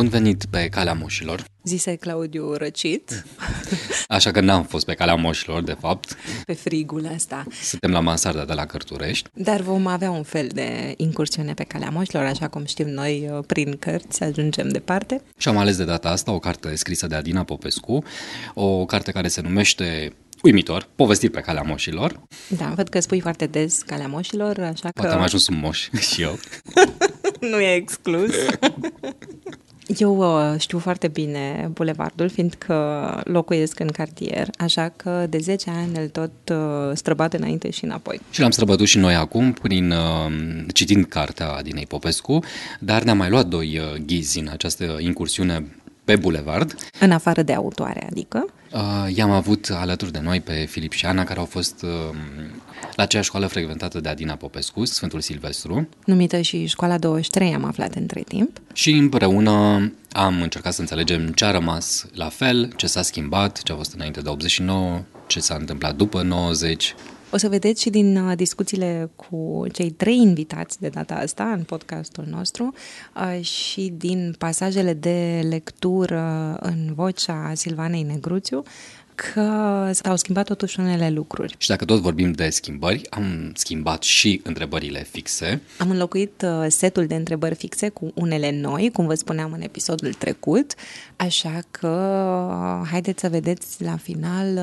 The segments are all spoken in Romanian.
Bun venit pe calea moșilor. Zise Claudiu Răcit. Așa că n-am fost pe calea moșilor, de fapt. Pe frigul ăsta. Suntem la mansarda de la Cărturești. Dar vom avea un fel de incursiune pe calea moșilor, așa cum știm noi, prin cărți, ajungem departe. Și am ales de data asta o carte scrisă de Adina Popescu, o carte care se numește uimitor, povestiri pe calea moșilor. Da, văd că spui foarte des calea moșilor, așa că... Poate am ajuns un moș și eu. nu e exclus. Eu uh, știu foarte bine bulevardul, fiindcă locuiesc în cartier, așa că de 10 ani îl tot uh, străbat înainte și înapoi. Și l-am străbătut și noi acum, prin uh, citind cartea Dinei Popescu, dar ne-am mai luat doi uh, ghizi în această incursiune pe bulevard. În afară de autoare, adică? Uh, i-am avut alături de noi pe Filip și Ana, care au fost uh, la aceeași școală frecventată de Adina Popescu, Sfântul Silvestru. Numită și Școala 23, am aflat între timp. Și împreună am încercat să înțelegem ce a rămas la fel, ce s-a schimbat, ce a fost înainte de 89, ce s-a întâmplat după 90, o să vedeți și din uh, discuțiile cu cei trei invitați de data asta în podcastul nostru uh, și din pasajele de lectură în vocea Silvanei Negruțiu că s-au schimbat totuși unele lucruri. Și dacă tot vorbim de schimbări, am schimbat și întrebările fixe. Am înlocuit uh, setul de întrebări fixe cu unele noi, cum vă spuneam în episodul trecut, așa că haideți să vedeți la final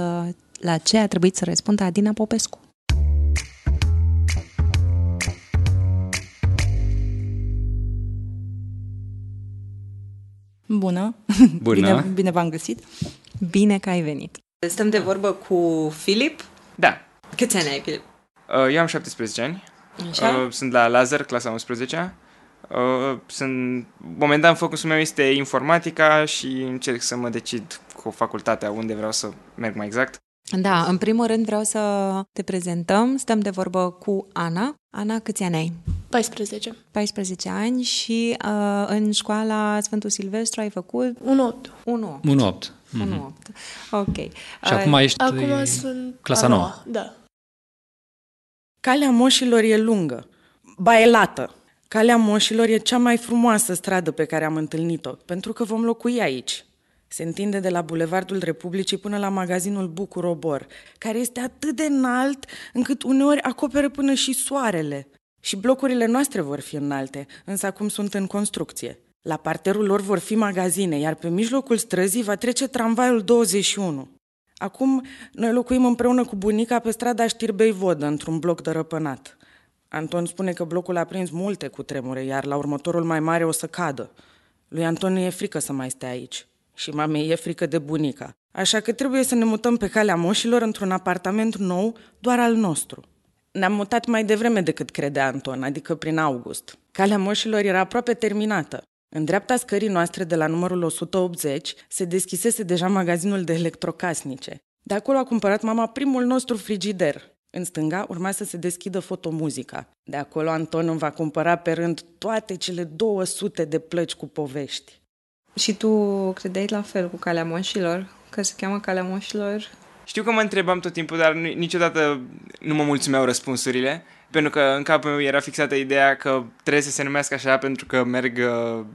la ce a trebuit să răspundă Adina Popescu. Bună! Bună! Bine, bine v-am găsit! Bine că ai venit! Stăm de vorbă cu Filip. Da. Câți ani ai, Filip? Uh, eu am 17 ani. Așa? Uh, sunt la Lazar, clasa 11 uh, sunt, momentan focusul meu este informatica și încerc să mă decid cu facultatea unde vreau să merg mai exact. Da, în primul rând vreau să te prezentăm. Stăm de vorbă cu Ana. Ana, câți ani ai? 14. 14 ani și uh, în școala Sfântul Silvestru ai făcut? 1-8. 1-8. 1-8. 1-8. Ok. Și uh, acum ești Acum sunt clasa 9. Da. Calea moșilor e lungă, ba e lată. Calea moșilor e cea mai frumoasă stradă pe care am întâlnit-o, pentru că vom locui aici. Se întinde de la Bulevardul Republicii până la magazinul Bucur Obor, care este atât de înalt încât uneori acoperă până și soarele. Și blocurile noastre vor fi înalte, însă acum sunt în construcție. La parterul lor vor fi magazine, iar pe mijlocul străzii va trece tramvaiul 21. Acum, noi locuim împreună cu bunica pe strada Știrbei Vodă, într-un bloc dărăpânat. Anton spune că blocul a prins multe cu tremure, iar la următorul mai mare o să cadă. Lui Anton e frică să mai stea aici și mamei e frică de bunica. Așa că trebuie să ne mutăm pe calea moșilor într-un apartament nou, doar al nostru. Ne-am mutat mai devreme decât credea Anton, adică prin august. Calea moșilor era aproape terminată. În dreapta scării noastre de la numărul 180 se deschisese deja magazinul de electrocasnice. De acolo a cumpărat mama primul nostru frigider. În stânga urma să se deschidă fotomuzica. De acolo Anton îmi va cumpăra pe rând toate cele 200 de plăci cu povești. Și tu credeai la fel cu calea moșilor? Că se cheamă calea moșilor? Știu că mă întrebam tot timpul, dar niciodată nu mă mulțumeau răspunsurile, pentru că în capul meu era fixată ideea că trebuie să se numească așa pentru că merg uh,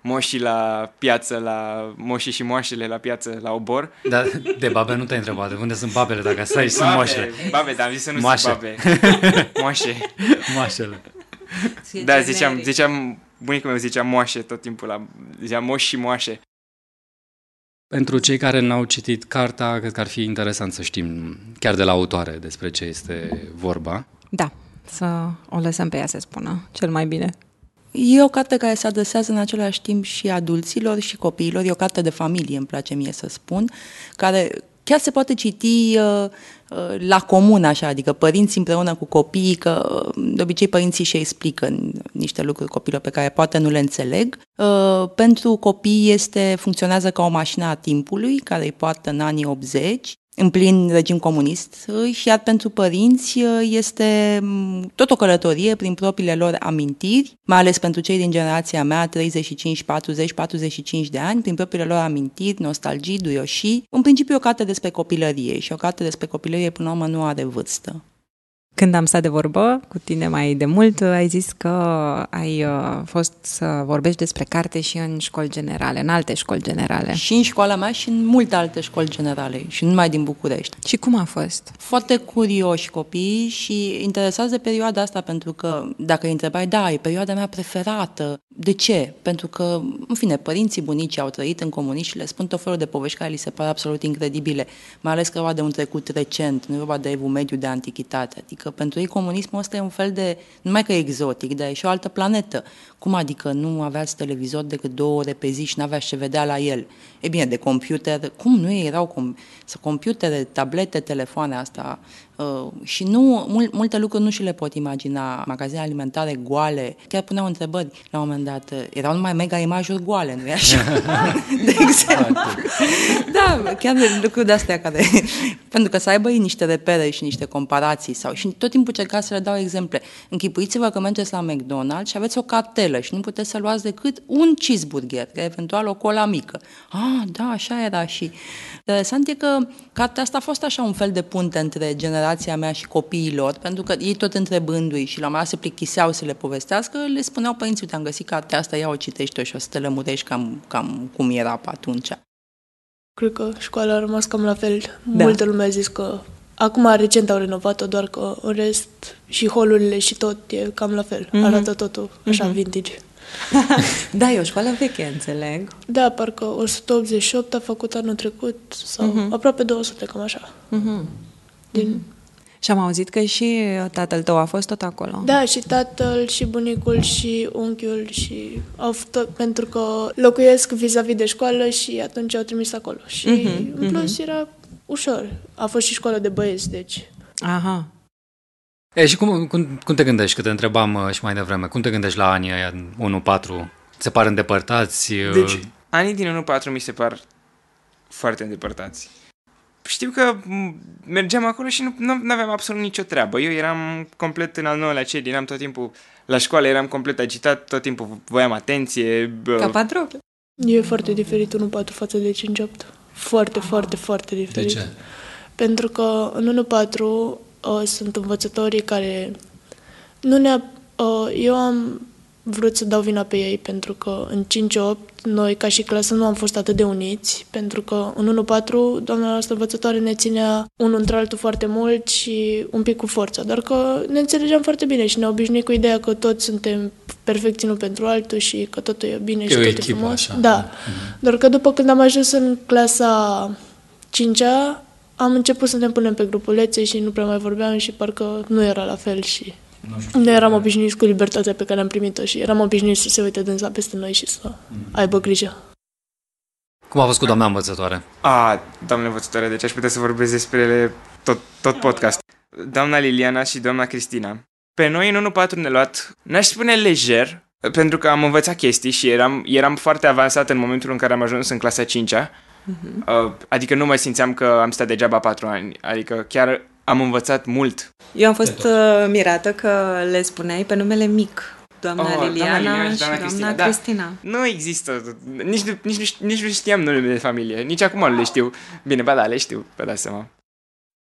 moșii la piață, la moșii și moașele la piață, la obor. Da, de babe nu te-ai întrebat, de unde sunt babele dacă stai și sunt moașele? Babe, dar am zis să nu Moașe. sunt babe. Moașe. Moașele. Da, ziceam, ziceam, bunicul meu zicea moașe tot timpul, la, zicea moși și moașe. Pentru cei care n-au citit carta, cred că ar fi interesant să știm chiar de la autoare despre ce este vorba. Da, să o lăsăm pe ea să spună cel mai bine. E o carte care se adresează în același timp și adulților și copiilor. E o carte de familie, îmi place mie să spun, care chiar se poate citi uh, uh, la comun, așa, adică părinții împreună cu copiii, că uh, de obicei părinții și explică niște lucruri copilor pe care poate nu le înțeleg. Uh, pentru copii este, funcționează ca o mașină a timpului, care îi poartă în anii 80, în plin regim comunist, și iar pentru părinți este tot o călătorie prin propriile lor amintiri, mai ales pentru cei din generația mea, 35, 40, 45 de ani, prin propriile lor amintiri, nostalgii, duioșii. În principiu o carte despre copilărie și o carte despre copilărie până la urmă nu are vârstă. Când am stat de vorbă cu tine mai de mult, ai zis că ai uh, fost să vorbești despre carte și în școli generale, în alte școli generale. Și în școala mea și în multe alte școli generale și nu numai din București. Și cum a fost? Foarte curioși copii și interesați de perioada asta pentru că dacă îi întrebai, da, e perioada mea preferată. De ce? Pentru că, în fine, părinții bunicii au trăit în comunism și le spun tot felul de povești care li se par absolut incredibile, mai ales că vorba de un trecut recent, nu e vorba de evul mediu de antichitate. Adică pentru ei comunismul ăsta e un fel de, nu numai că e exotic, dar e și o altă planetă. Cum adică nu aveați televizor decât două ore pe zi și nu aveați ce vedea la el? E bine, de computer, cum nu erau com- să computere, tablete, telefoane asta uh, și nu, mul- multe lucruri nu și le pot imagina. Magazine alimentare goale, chiar puneau întrebări la un moment dat. uh, Erau numai mega imajuri goale, nu-i așa? de exemplu. da, chiar lucruri de astea care... pentru că să aibă ei niște repere și niște comparații sau... Și tot timpul cerca să le dau exemple. Închipuiți-vă că mergeți la McDonald's și aveți o cartelă și nu puteți să luați decât un cheeseburger, că eventual o cola mică. Ah, da, așa era și... Interesant e că cartea asta a fost așa un fel de punte între generația mea și copiilor, pentru că ei tot întrebându-i și la un moment dat se plictiseau să le povestească, le spuneau părinții, uite, am găsit cartea asta, ia o citește și o să te lămurești cam, cam cum era pe atunci. Cred că școala a rămas cam la fel. Da. Multă lume a zis că acum recent au renovat-o, doar că în rest și holurile și tot e cam la fel. Mhm. Arată totul așa vintage. Da, e o școală veche, înțeleg. Da, parcă 188 a făcut anul trecut sau Mhm. aproape 200, cam așa. Din... Și am auzit că și tatăl tău a fost tot acolo. Da, și tatăl, și bunicul, și unchiul, și au f- tot, pentru că locuiesc vis-a-vis de școală și atunci au trimis acolo. Și Mhm, în plus era ușor. A fost și școală de băieți, deci Aha. E, și cum, cum, cum te gândești, că te întrebam uh, și mai devreme, cum te gândești la anii aia 1-4? Se par îndepărtați? uh, Deci, anii din 1-4 mi se par foarte îndepărtați. Știu că m, mergeam acolo și nu, nu, nu aveam absolut nicio treabă. Eu eram complet în al nouălea ced, eram tot timpul la școală, eram complet agitat, tot timpul voiam atenție. bă, Ca Patroclu. e foarte diferit 1-4 față de 5-8. Foarte, foarte, foarte De diferit. ce? Pentru că în 1-4 uh, sunt învățătorii care nu ne uh, eu am vrut să dau vina pe ei pentru că în 5-8 noi ca și clasă nu am fost atât de uniți pentru că în 1-4 doamna noastră învățătoare ne ținea unul între altul foarte mult și un pic cu forța, doar că ne înțelegeam foarte bine și ne obișnuit cu ideea că toți suntem perfecți unul pentru altul și că totul e bine E și o tot e echipă, frumos. așa. Da, doar că după când am ajuns în clasa 5-a, am început să ne punem pe grupulețe și nu prea mai vorbeam și parcă nu era la fel și nu eram obișnuiți cu libertatea pe care am primit-o și eram obișnuiți să se uite dânsa peste noi și să aibă grijă. Cum a fost cu doamna învățătoare? A, doamne învățătoare, deci aș putea să vorbesc despre ele tot, tot podcast. Doamna Liliana și doamna Cristina. Pe noi în 1-4 ne luat, n-aș spune lejer, pentru că am învățat chestii și eram, eram foarte avansat în momentul în care am ajuns în clasa 5-a. Uh, adică nu mai simțeam că am stat degeaba 4 ani. Adică chiar am învățat mult. Eu am fost uh, mirată că le spuneai pe numele mic. Doamna Oh, doamna Liliana, Liliana și și doamna doamna Cristina, da. Cristina. Nu există, nici, nu- nici, nu- nici nu știam numele de familie, nici acum nu le știu. Bine, ba da, le știu, vă dați seama.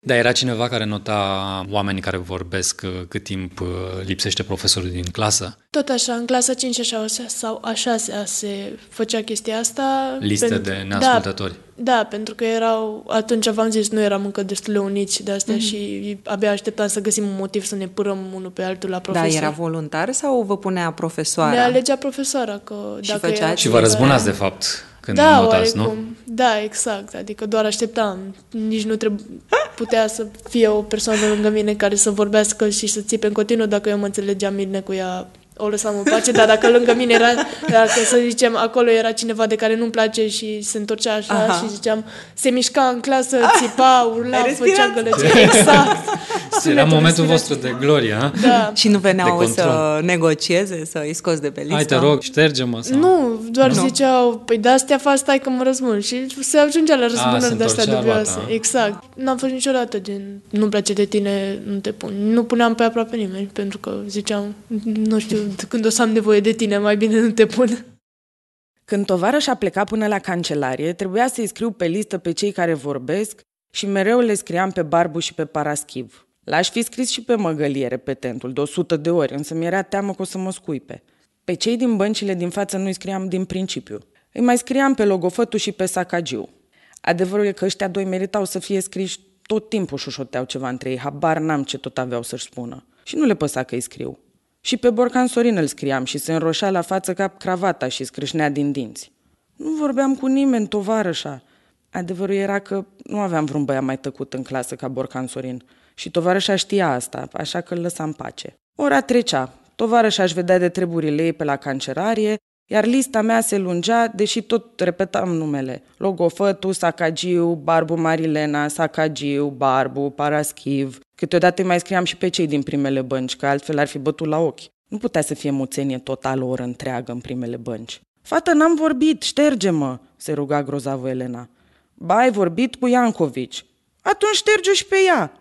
Dar era cineva care nota oamenii care vorbesc uh, cât timp uh, lipsește profesorul din clasă? Tot așa, în clasa 5 așa, sau a 6 se făcea chestia asta. Liste Pen- de neascultători. Da, da, pentru că erau, atunci v-am zis, nu eram încă destul de uniți de astea și abia așteptam să găsim un motiv să ne părăm unul pe altul la Da, profesor. era voluntar sau vă punea profesoara? Ne alegea profesoara că Și dacă făceați- era Și vă cineva- răzbunați, de fapt, când da, notați, nu? oarecum. Da, exact. Adică doar așteptam. Nici nu trebuie putea să fie o persoană lângă mine care să vorbească și să țipe în continuu dacă eu mă înțelegeam bine cu ea o lăsam în pace, dar dacă lângă mine era, dacă să zicem, acolo era cineva de care nu-mi place și se întorcea așa Aha. și ziceam, se mișca în clasă, țipa, urla, Ai făcea respirat? gălăgie. Exact. Era Sunetul momentul respirației. vostru de glorie, ha? Da. Și nu veneau De să control. negocieze, să îi scoți de pe listă? Hai, te rog, șterge-mă. Sau... Nu, doar Nu. ziceau, păi de astea fac, stai că mă răzbun. Și se ajungea la se răzbunări de astea întorcea dubioase. roata. Exact. N-am fost niciodată gen, nu-mi place de tine, nu te pun. Nu puneam pe aproape nimeni, pentru că ziceam, nu știu, când o să am nevoie de tine, mai bine nu te pun. Când tovarăș a plecat până la cancelarie, trebuia să-i scriu pe listă pe cei care vorbesc și mereu le scriam pe Barbu și pe Paraschiv. L-aș fi scris și pe măgălie repetentul, de 100 de ori, însă mi-era teamă că o să mă scuipe. Pe cei din băncile din față nu-i scriam din principiu. Îi mai scriam pe logofătul și pe sacagiu. Adevărul e că ăștia doi meritau să fie scriși tot timpul șușoteau ceva între ei, habar n-am ce tot aveau să-și spună. Și nu le păsa că îi scriu. Și pe Borcan Sorin îl scriam și se înroșea la față ca cravata și scrâșnea din dinți. Nu vorbeam cu nimeni, tovarășa. Adevărul era că nu aveam vreun băiat mai tăcut în clasă ca Borcan Sorin. Și tovarășa știa asta, așa că îl lăsam pace. Ora trecea. Tovarășa își vedea de treburile ei pe la cancerarie, iar lista mea se lungea, deși tot repetam numele. Logofătu, Sacagiu, Barbu Marilena, Sacagiu, Barbu, Paraschiv. Câteodată mai scriam și pe cei din primele bănci, că altfel ar fi bătut la ochi. Nu putea să fie muțenie totală o oră întreagă în primele bănci. Fată, n-am vorbit, șterge-mă, se ruga grozavă Elena. Ba, ai vorbit cu Iancovici. Atunci șterge și pe ea.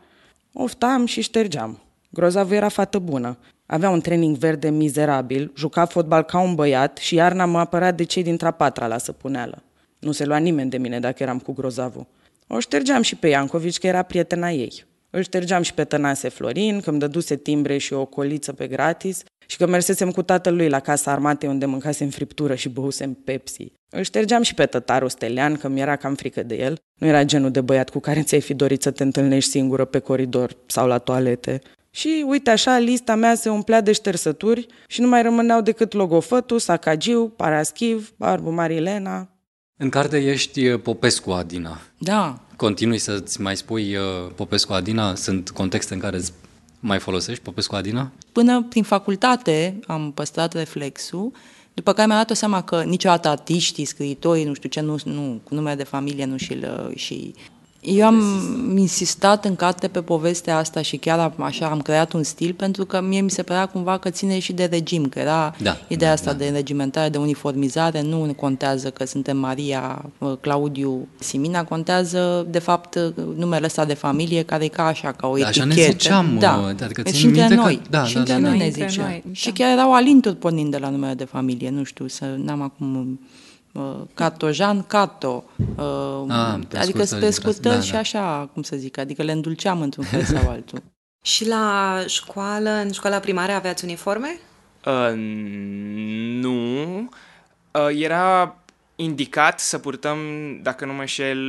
Oftam și ștergeam. Grozavă era fată bună. Avea un training verde mizerabil, juca fotbal ca un băiat și iarna mă apăra de cei din patra la săpuneală. Nu se lua nimeni de mine dacă eram cu grozavul. O ștergeam și pe Iancovici, că era prietena ei. Îl ștergeam și pe Tănase Florin, că îmi dăduse timbre și o coliță pe gratis și că mersesem cu tatălui la casa armatei unde mâncasem friptură și băusem Pepsi. Îl ștergeam și pe tătarul Stelian, că mi-era cam frică de el. Nu era genul de băiat cu care ți-ai fi dorit să te întâlnești singură pe coridor sau la toalete. Și uite așa, lista mea se umplea de ștersături și nu mai rămâneau decât logofătul, Sacagiu, Paraschiv, Barbu Marilena. În carte ești uh, Popescu Adina. Da. Continui să-ți mai spui uh, Popescu Adina? Sunt contexte în care îți mai folosești Popescu Adina? Până prin facultate am păstrat reflexul, după care mi-am dat seama că niciodată artiștii, scriitorii, nu știu ce, nu, nu cu numele de familie nu și-l, și eu am insistat în carte pe povestea asta și chiar așa am creat un stil pentru că mie mi se părea cumva că ține și de regim, că era da, ideea da, asta da. de regimentare, de uniformizare, nu contează că suntem Maria, uh, Claudiu, Simina, contează de fapt numele ăsta de familie care e ca așa, ca o da, etichetă. Așa ne ziceam, da. adică țin și între noi, că, da, și da, între da, noi da. ne zicea. Noi, da. Și chiar erau alinturi pornind de la numele de familie, nu știu, să n-am acum uh, Catojan, Cato, uh, Ah, pe adică scurtări pe din scurtări clasă. Da, și da. așa, cum să zic, adică le îndulceam într-un fel sau altul. Și la școală, în școala primară, aveați uniforme? Uh, nu. Uh, era indicat să purtăm, dacă nu mă înșel,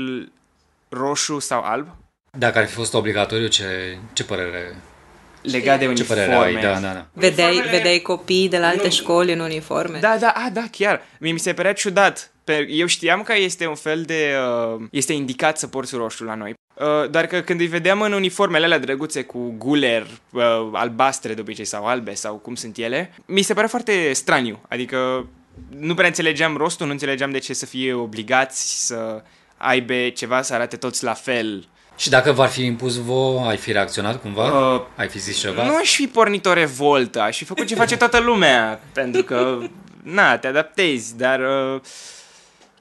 roșu sau alb. Dacă ar fi fost obligatoriu, ce, ce părere, Legat de ce uniforme. părere ai? Da, da, da. Vedeai, Uniformele- vedeai copii de la alte școli în uniforme? Da, da, a, da, chiar. Mie mi se părea ciudat. Pe- Eu știam că este un fel de... Uh, este indicat să porți roșu la noi. Uh, doar că când îi vedeam în uniformele alea drăguțe cu guler uh, albastre de obicei sau albe sau cum sunt ele, mi se părea foarte straniu. Adică nu prea înțelegeam rostul, nu înțelegeam de ce să fie obligați să aibă ceva să arate toți la fel. Și dacă v-ar fi impus vouă, ai fi reacționat cumva? Uh, ai fi zis ceva? Nu aș fi pornit o revoltă, aș fi făcut ce face toată lumea, pentru că, na, te adaptezi, dar uh,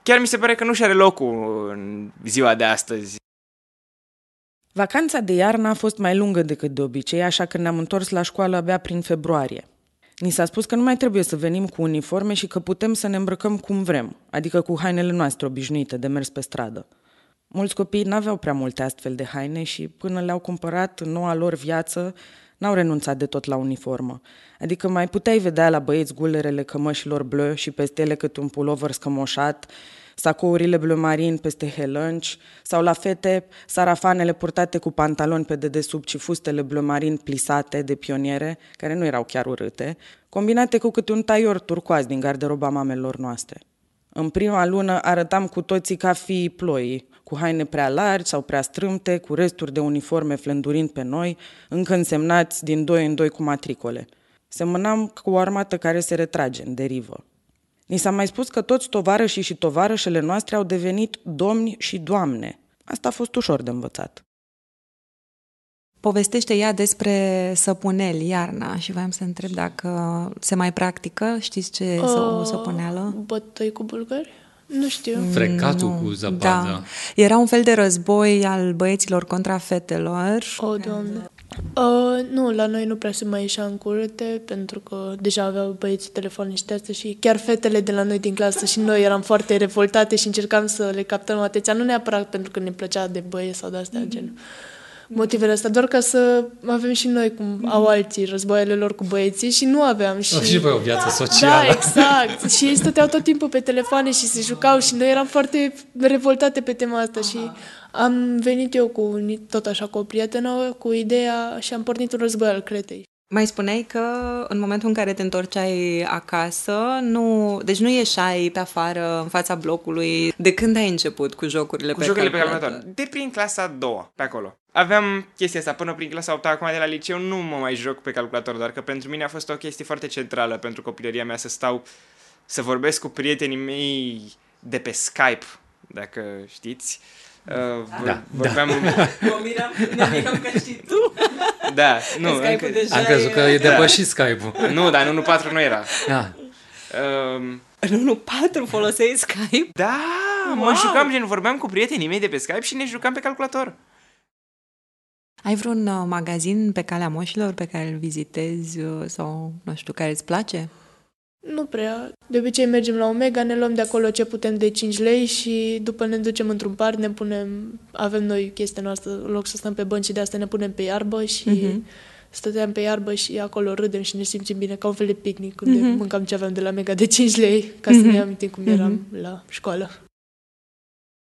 chiar mi se pare că nu și are locul în ziua de astăzi. Vacanța de iarnă a fost mai lungă decât de obicei, așa că ne-am întors la școală abia prin februarie. Ni s-a spus că nu mai trebuie să venim cu uniforme și că putem să ne îmbrăcăm cum vrem, adică cu hainele noastre obișnuite de mers pe stradă. Mulți copii n-aveau prea multe astfel de haine și până le-au cumpărat în noua lor viață, n-au renunțat de tot la uniformă. Adică mai puteai vedea la băieți gulerele cămășilor bleu și peste ele cât un pulover scămoșat, sacourile bleu marin peste helănci, sau la fete sarafanele purtate cu pantaloni pe dedesubt și fustele bleu marin plisate de pioniere, care nu erau chiar urâte, combinate cu câte un taior turcoaz din garderoba mamelor noastre. În prima lună arătam cu toții ca fiii ploii, cu haine prea largi sau prea strâmte, cu resturi de uniforme flândurind pe noi, încă însemnați din doi în doi cu matricole. Semănam cu o armată care se retrage în derivă. Ni s-a mai spus că toți tovarășii și tovarășele noastre au devenit domni și doamne. Asta a fost ușor de învățat. Povestește ea despre săpuneli iarna și voiam să întreb dacă se mai practică, știți ce e o Uh, săpuneală? Bătăi cu bulgari? Nu știu. Frecatul Nu, cu zăpadă. Da. Era un fel de război al băieților contra fetelor. O, Doamne. Uh, nu, la noi nu prea se mai ieșea în curte, pentru că deja aveau băieții telefoane șterse și chiar fetele de la noi din clasă și noi eram foarte revoltate și încercam să le captăm atenția, nu neapărat pentru că ne plăcea de băieți sau de astea, mm-hmm. gen. motivele astea, doar ca să avem și noi cum au alții războaiele lor cu băieții și nu aveam. Și, și voi o viață socială. Da, exact. și ei stăteau tot timpul pe telefoane și se jucau și noi eram foarte revoltate pe tema asta și am venit eu cu tot așa cu o prietenă cu ideea și am pornit un război al cretei. Mai spuneai că în momentul în care te întorceai acasă, nu, deci nu ieșai pe afară, în fața blocului. De când ai început cu jocurile Cu pe jocurile pe calculator? calculator. De prin clasa a doua, pe acolo. Aveam chestia asta până prin clasa 8 acum de la liceu nu mă mai joc pe calculator, doar că pentru mine a fost o chestie foarte centrală pentru copilăria mea să stau să vorbesc cu prietenii mei de pe Skype, dacă știți. Uh, Da, vorbeam... Mă miram, ne miram că știi tu. Da, nu, Skype-ul încă, deja Am crezut că e Da. depășit Skype-ul. nu, dar nu, nu 4 nu era. Da. Um, În 1 4 foloseai Skype? da, mă Wow! jucam, gen, vorbeam cu prietenii mei de pe Skype și ne jucam pe calculator. Ai vreun uh, magazin pe calea moșilor pe care îl vizitezi uh, sau, nu știu, care îți place? Nu prea. De obicei mergem la Omega, ne luăm de acolo ce putem de 5 lei și după ne ducem într-un parc, ne punem, avem noi chestia noastră, în loc să stăm pe bănci de asta, ne punem pe iarbă și Mhm. stăteam pe iarbă și acolo râdem și ne simțim bine, ca un fel de picnic, unde mâncam ce aveam de la Mega de 5 lei, ca să ne amintim cum eram la școală.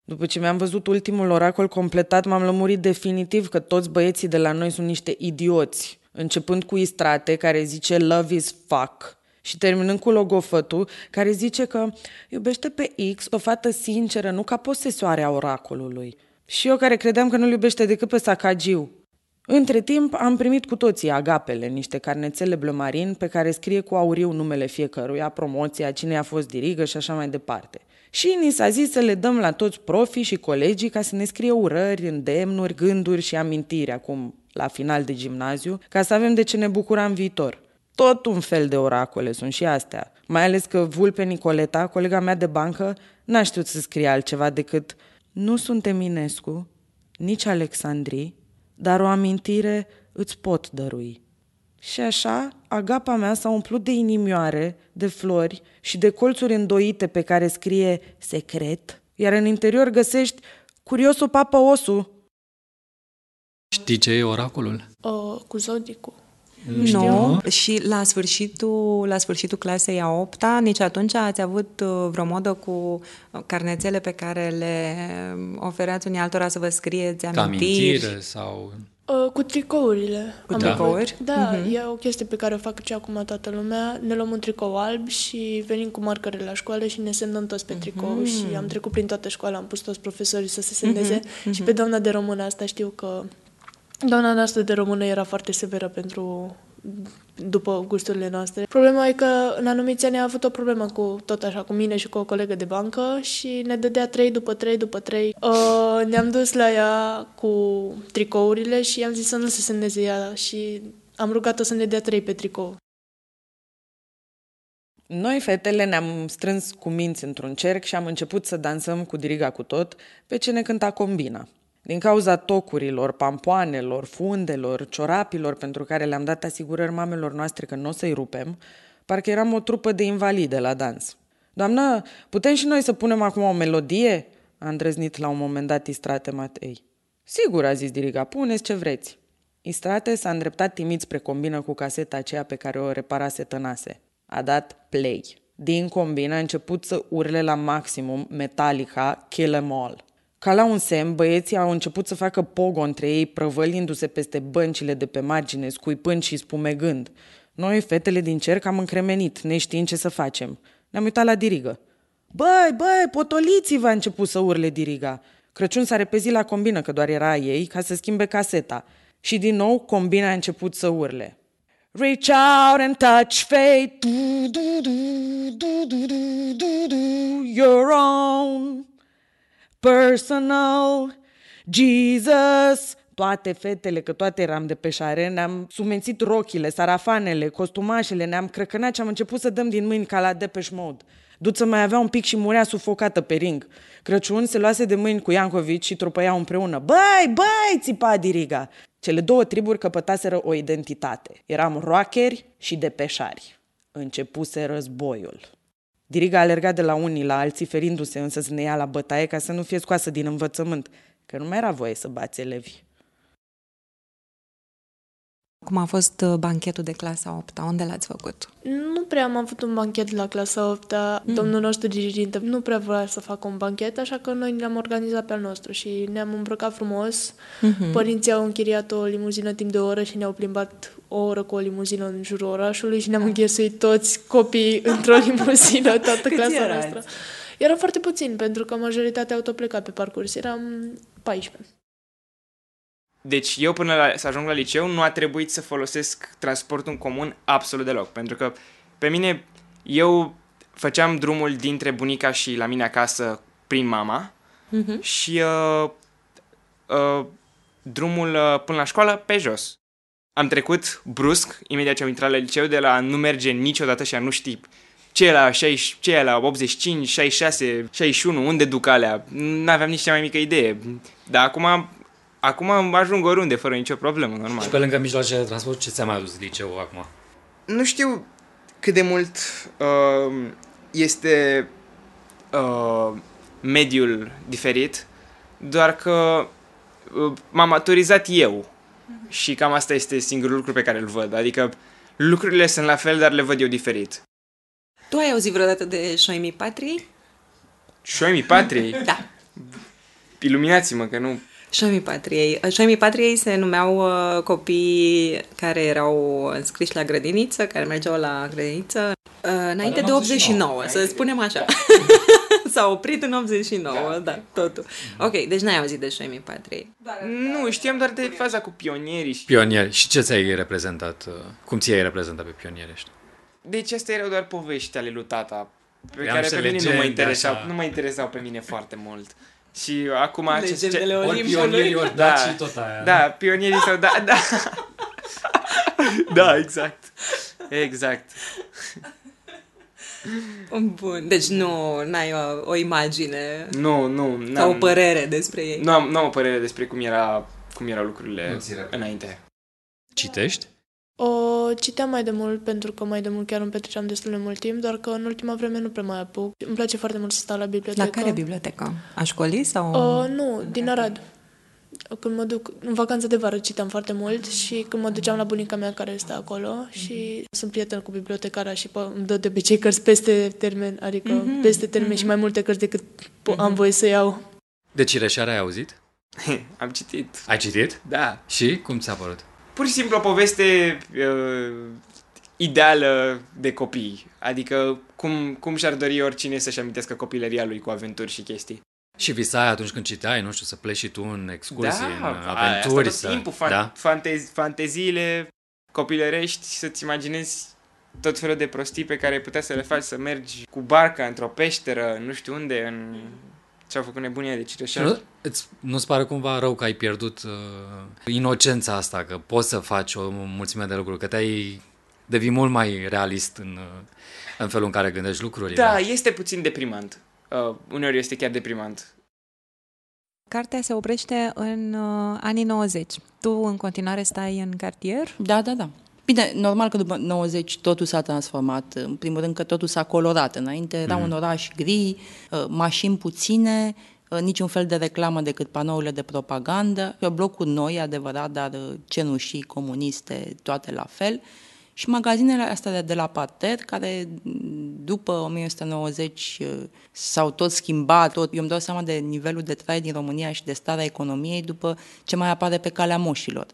După ce mi-am văzut ultimul oracol completat, m-am lămurit definitiv că toți băieții de la noi sunt niște idioți, începând cu Istrate, care zice love is fuck, și terminând cu logofătul, care zice că iubește pe X o fată sinceră, nu ca posesoare a oracolului. Și eu care credeam că nu-l iubește decât pe Sacagiu. Între timp, am primit cu toții agapele, niște carnețele blămarin pe care scrie cu auriu numele fiecăruia, promoția, cine a fost dirigă și așa mai departe. Și ni s-a zis să le dăm la toți profii și colegii ca să ne scrie urări, îndemnuri, gânduri și amintiri acum, la final de gimnaziu, ca să avem de ce ne bucura în viitor. Tot un fel de oracole sunt și astea. Mai ales că Vulpe Nicoleta, colega mea de bancă, n-a știut să scrie altceva decât Nu sunt Eminescu, nici Alexandrii, dar o amintire îți pot dărui. Și așa, agapa mea s-a umplut de inimioare, de flori și de colțuri îndoite pe care scrie secret, iar în interior găsești curiosul papă osu. Știi ce e oracolul? Uh, cu Zodicul. Nu. Și la sfârșitul, la sfârșitul clasei a 8 nici atunci ați avut uh, vreo modă cu uh, carnețele pe care le ofereați unii altora să vă scrieți Ca amintiri? amintire sau... Uh, cu tricourile. Cu Am tricouri? avut. Da, uh-huh. e o chestie pe care o fac și acum toată lumea. Ne luăm un tricou alb și venim cu marcare la școală și ne semnăm toți pe tricou uh-huh. și am trecut prin toată școala, am pus toți profesorii să se semneze uh-huh. și pe doamna de română asta știu că doamna noastră de română era foarte severă pentru după gusturile noastre. Problema e că în anumiți ani a avut o problemă cu tot așa, cu mine și cu o colegă de bancă și ne dădea trei după trei după trei. Uh, ne-am dus la ea cu tricourile și i-am zis să nu se semneze ea și am rugat-o să ne dea trei pe tricou. Noi, fetele, ne-am strâns cu minți într-un cerc și am început să dansăm cu diriga cu tot pe ce ne cânta combina. Din cauza tocurilor, pampoanelor, fundelor, ciorapilor pentru care le-am dat asigurări mamelor noastre că nu o să-i rupem, parcă eram o trupă de invalide la dans. Doamnă, putem și noi să punem acum o melodie?" a îndrăznit la un moment dat Istrate Matei. Sigur, a zis Diriga, puneți ce vreți. Istrate s-a îndreptat timid spre combină cu caseta aceea pe care o reparase tănase. A dat play. Din combină a început să urle la maximum Metallica Kill 'Em All. Ca la un semn, băieții au început să facă pogo între ei, prăvălindu-se peste băncile de pe margine, scuipând și spumegând. Noi, fetele din cerc, am încremenit, neștiind ce să facem. Ne-am uitat la dirigă. Băi, băi, potoliți-vă, a început să urle diriga. Crăciun s-a repezit la combină, că doar era a ei, ca să schimbe caseta. Și din nou, combina a început să urle. Reach out and touch fate, du, du, du, du, du, du, du, du, your own personal Jesus. Toate fetele, că toate eram de pe șare, ne-am sumențit rochile, sarafanele, costumașele, ne-am crăcănat și am început să dăm din mâini ca la Depeche Mode. Duță mai avea un pic și murea sufocată pe ring. Crăciun se luase de mâini cu Iancovici și trupăiau împreună. Băi, băi, țipa diriga! Cele două triburi căpătaseră o identitate. Eram rockeri și depeșari. Începuse războiul. Diriga alerga de la unii la alții, ferindu-se însă să ne ia la bătaie ca să nu fie scoasă din învățământ, că nu mai era voie să bați elevi. Cum a fost uh, banchetul de clasa 8 Unde l-ați făcut? Nu prea am avut un banchet la clasa 8 mm. Domnul nostru diriginte nu prea vrea să facă un banchet, așa că noi ne-am organizat pe al nostru și ne-am îmbrăcat frumos. Mm-hmm. Părinții au închiriat o limuzină timp de o oră și ne-au plimbat o oră cu o limuzină în jurul orașului și ne-am înghesuit toți copiii într-o limuzină, toată clasa noastră. Era foarte puțin, pentru că majoritatea au tot plecat pe parcurs. Eram 14. Deci eu până la, să ajung la liceu nu a trebuit să folosesc transportul în comun absolut deloc. Pentru că pe mine, eu făceam drumul dintre bunica și la mine acasă prin mama uh-huh. și uh, uh, drumul uh, până la școală pe jos. Am trecut brusc, imediat ce am intrat la liceu, de la a nu merge niciodată și a nu ști ce e la, 60, ce e la 85, 66, 61, unde duc alea. N-aveam nici cea mai mică idee. Dar acum Acum ajung oriunde, fără nicio problemă, normal. Și pe lângă mijloace de transport, ce ți-a mai adus liceul acum? Nu știu cât de mult uh, este uh, mediul diferit, doar că uh, m-am maturizat eu. Și cam asta este singurul lucru pe care îl văd. Adică lucrurile sunt la fel, dar le văd eu diferit. Tu ai auzit vreodată de Șoimii Patriei? Șoimii Patriei? da. Iluminați-mă, că nu Șoimii Patriei. Șoimii Patriei se numeau uh, copii care erau înscriși la grădiniță, care mergeau la grădiniță uh, înainte de 89, 89 să spunem așa. S-a oprit în 89, da, da totul. Ok, deci n-ai auzit de Șoimii Patriei. Nu, știam doar de faza cu pionierii. Și... Pionieri. Și ce ți-ai reprezentat? Uh, cum ți-ai reprezentat pe pionieri ăștia? Deci astea erau doar povești ale lui tata, pe Vreau care pe mine nu mă interesau, nu mă interesau pe mine foarte mult. Și acum... Legendele ce, ori pionierii, ori da, și tot aia. Da, pionierii sau da, da. da, exact. Exact. Bun, deci nu ai o, o imagine nu, nu, sau o părere despre ei. Nu am, nu am o părere despre cum, era, cum erau lucrurile înainte. Citești? O citeam mai de mult pentru că mai de mult chiar îmi petreceam destul de mult timp, doar că în ultima vreme nu prea mai apuc. Îmi place foarte mult să stau la bibliotecă. La care bibliotecă? A școlii sau? O, nu, din Arad. Când mă duc în vacanță de vară citam foarte mult și când mă duceam la bunica mea care este acolo și sunt prieten cu bibliotecara și pă, îmi dă de obicei cărți peste termen, adică mm-hmm, peste termen mm-hmm. și mai multe cărți decât mm-hmm. am voie să iau. De Cireșarea ai auzit? am citit. Ai citit? Da. Și cum ți-a părut? pur și simplu o poveste uh, ideală de copii. Adică cum, cum și-ar dori oricine să-și amintească copilăria lui cu aventuri și chestii. Și visai atunci când citeai, nu știu, să pleci și tu în excursii, da, în aventuri. Asta tot timpul, fan, da? fantezi, fanteziile copilărești, să-ți imaginezi tot felul de prostii pe care puteai să le faci, să mergi cu barca într-o peșteră, nu știu unde, în ce-au făcut nebunia de Cireșar. Nu, îți, nu-ți pare cumva rău că ai pierdut uh, inocența asta, că poți să faci o mulțime de lucruri, că te-ai devii mult mai realist în, uh, în felul în care gândești lucrurile. Da, este puțin deprimant. Uh, uneori este chiar deprimant. Cartea se oprește în uh, anii 90. Tu în continuare stai în cartier? Da, da, da. Bine, normal că după 90 totul s-a transformat. În primul rând că totul s-a colorat. Înainte era mm. un oraș gri, uh, mașini puține, uh, niciun fel de reclamă decât panourile de propagandă, blocuri noi, adevărat, dar uh, cenușii comuniste, toate la fel. Și magazinele astea de la parter, care după 1990 s-au tot schimbat, tot. eu îmi dau seama de nivelul de trai din România și de starea economiei după ce mai apare pe calea moșilor.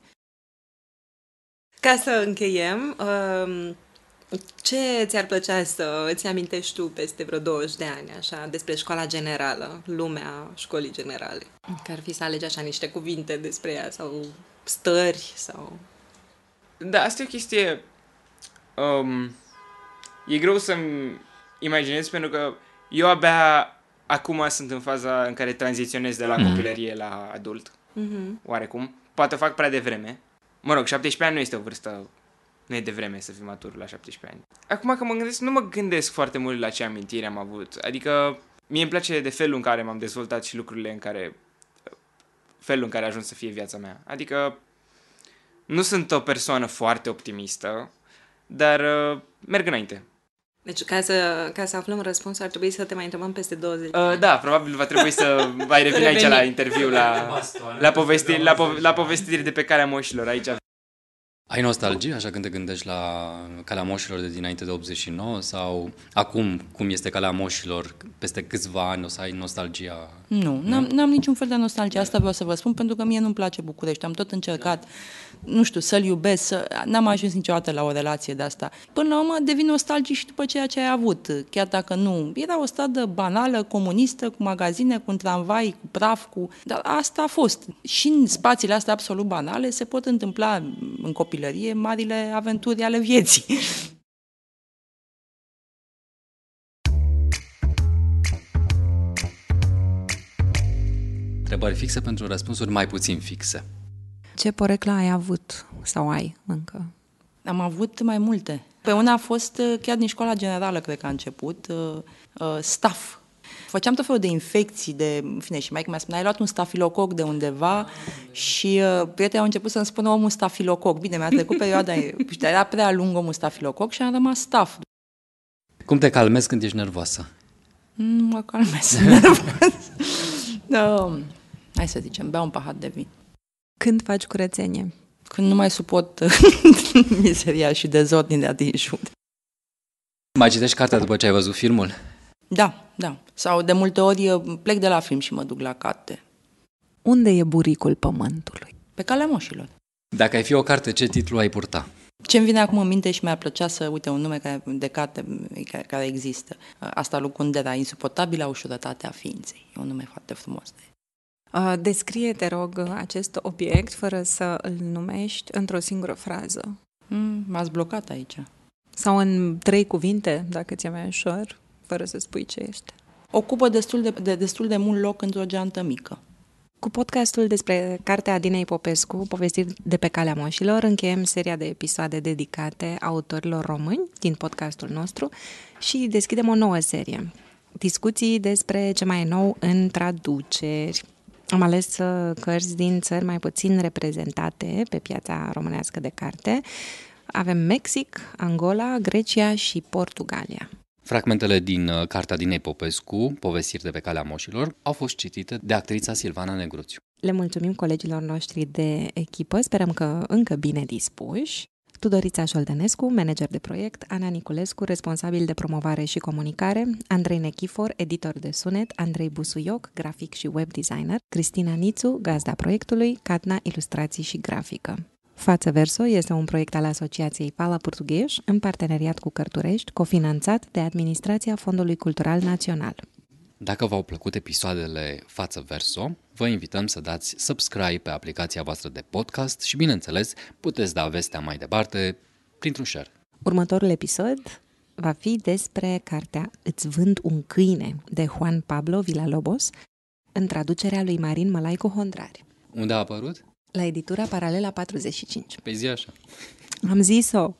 Ca să încheiem, um, ce ți-ar plăcea să îți amintești tu peste vreo 20 de ani, așa, despre școala generală, lumea școlii generale? Că ar fi să alegi așa niște cuvinte despre ea sau stări sau... Da, asta e o chestie... Um, e greu să-mi imaginez pentru că eu abia acum sunt în faza în care tranziționez de la mm. copilărie la adult. Mm-hmm. Oarecum. Poate fac prea devreme. Mă rog, 17 ani nu este o vârstă... Nu e de vreme să fii matur la 17 ani. Acum că mă gândesc, nu mă gândesc foarte mult la ce amintiri am avut. Adică mie îmi place de felul în care m-am dezvoltat și lucrurile în care... Felul în care a ajuns să fie viața mea. Adică nu sunt o persoană foarte optimistă, dar uh, merg înainte. Deci, ca să, ca să aflăm răspunsul, ar trebui să te mai întrebăm peste 20 uh, Da, probabil va trebui să mai revin aici la interviu, la, la, povesti, la, po- la povestiri de pe calea moșilor aici. Ai nostalgie, așa când te gândești la calea moșilor de dinainte de 89 sau acum, cum este calea moșilor, peste câțiva ani o să ai nostalgia? Nu, n-am, n-am niciun fel de nostalgie, asta vreau să vă spun, pentru că mie nu-mi place București. Am tot încercat, nu știu, să-l iubesc, să... n-am ajuns niciodată la o relație de asta. Până la urmă devin nostalgic și după ceea ce ai avut, chiar dacă nu. Era o stradă banală, comunistă, cu magazine, cu un tramvai, cu praf, cu... Dar asta a fost. Și în spațiile astea absolut banale se pot întâmpla în copilărie marile aventuri ale vieții. Întrebări fixe pentru răspunsuri mai puțin fixe. Ce poreclă ai avut sau ai încă? Am avut mai multe. Pe una a fost uh, chiar din școala generală, cred că a început, uh, uh, staff. Făceam tot felul de infecții, de, în fine, și mai mi-a spus, ai luat un stafilococ de undeva și uh, prietenii au început să-mi spună omul stafilococ. Bine, mi-a trecut perioada, era prea lung omul stafilococ și am rămas staff. Cum te calmezi când ești nervoasă? Nu mă calmez. nervos. no. Hai să zicem, beau un pahar de vin. Când faci curățenie? Când nu mai suport mizeria și dezordinea din jur. Mai citești cartea după ce ai văzut filmul? Da, da. Sau de multe ori uh, plec de la film și mă duc la carte. Unde e buricul pământului? Pe calea moșilor. Dacă ai fi o carte, ce titlu ai purta? Ce-mi vine acum în minte și mi-ar plăcea să, uite, un nume care, de carte care, care există. Asta lui Kundera, insuportabilă ușurătate a ființei. E un nume foarte frumos. Uh, descrie, te rog, acest obiect fără să îl numești într-o singură frază. Mm, m-ați blocat aici. Sau în trei cuvinte, dacă ți-e mai ușor, fără să spui ce este. Ocupă destul de, de, destul de mult loc într-o geantă mică. Cu podcastul despre cartea Adinei Popescu, povestiri de pe calea moșilor, încheiem seria de episoade dedicate autorilor români din podcastul nostru și deschidem o nouă serie. Discuții despre ce mai e nou în traduceri. Am ales uh, cărți din țări mai puțin reprezentate pe piața românească de carte. Avem Mexic, Angola, Grecia și Portugalia. Fragmentele din uh, cartea din Popescu, Povestiri de pe calea moșilor, au fost citite de actrița Silvana Negruțiu. Le mulțumim colegilor noștri de echipă, sperăm că încă bine dispuși. Tudorița Șoldănescu, manager de proiect, Ana Niculescu, responsabil de promovare și comunicare, Andrei Nechifor, editor de sunet, Andrei Busuioc, grafic și web designer, Cristina Nițu, gazda proiectului, Catna, ilustrații și grafică. Față Verso este un proiect al Asociației Fala Portugheș în parteneriat cu Cărturești, cofinanțat de Administrația Fondului Cultural Național. Dacă v-au plăcut episoadele Față Verso, vă invităm să dați subscribe pe aplicația voastră de podcast și, bineînțeles, puteți da vestea mai departe printr-un share. Următorul episod va fi despre cartea Îți vând un câine de Juan Pablo Villalobos, în traducerea lui Marin Mălaicu Hondrari. Unde a apărut? La editura Paralela 45. Pe zi așa. Am zis-o!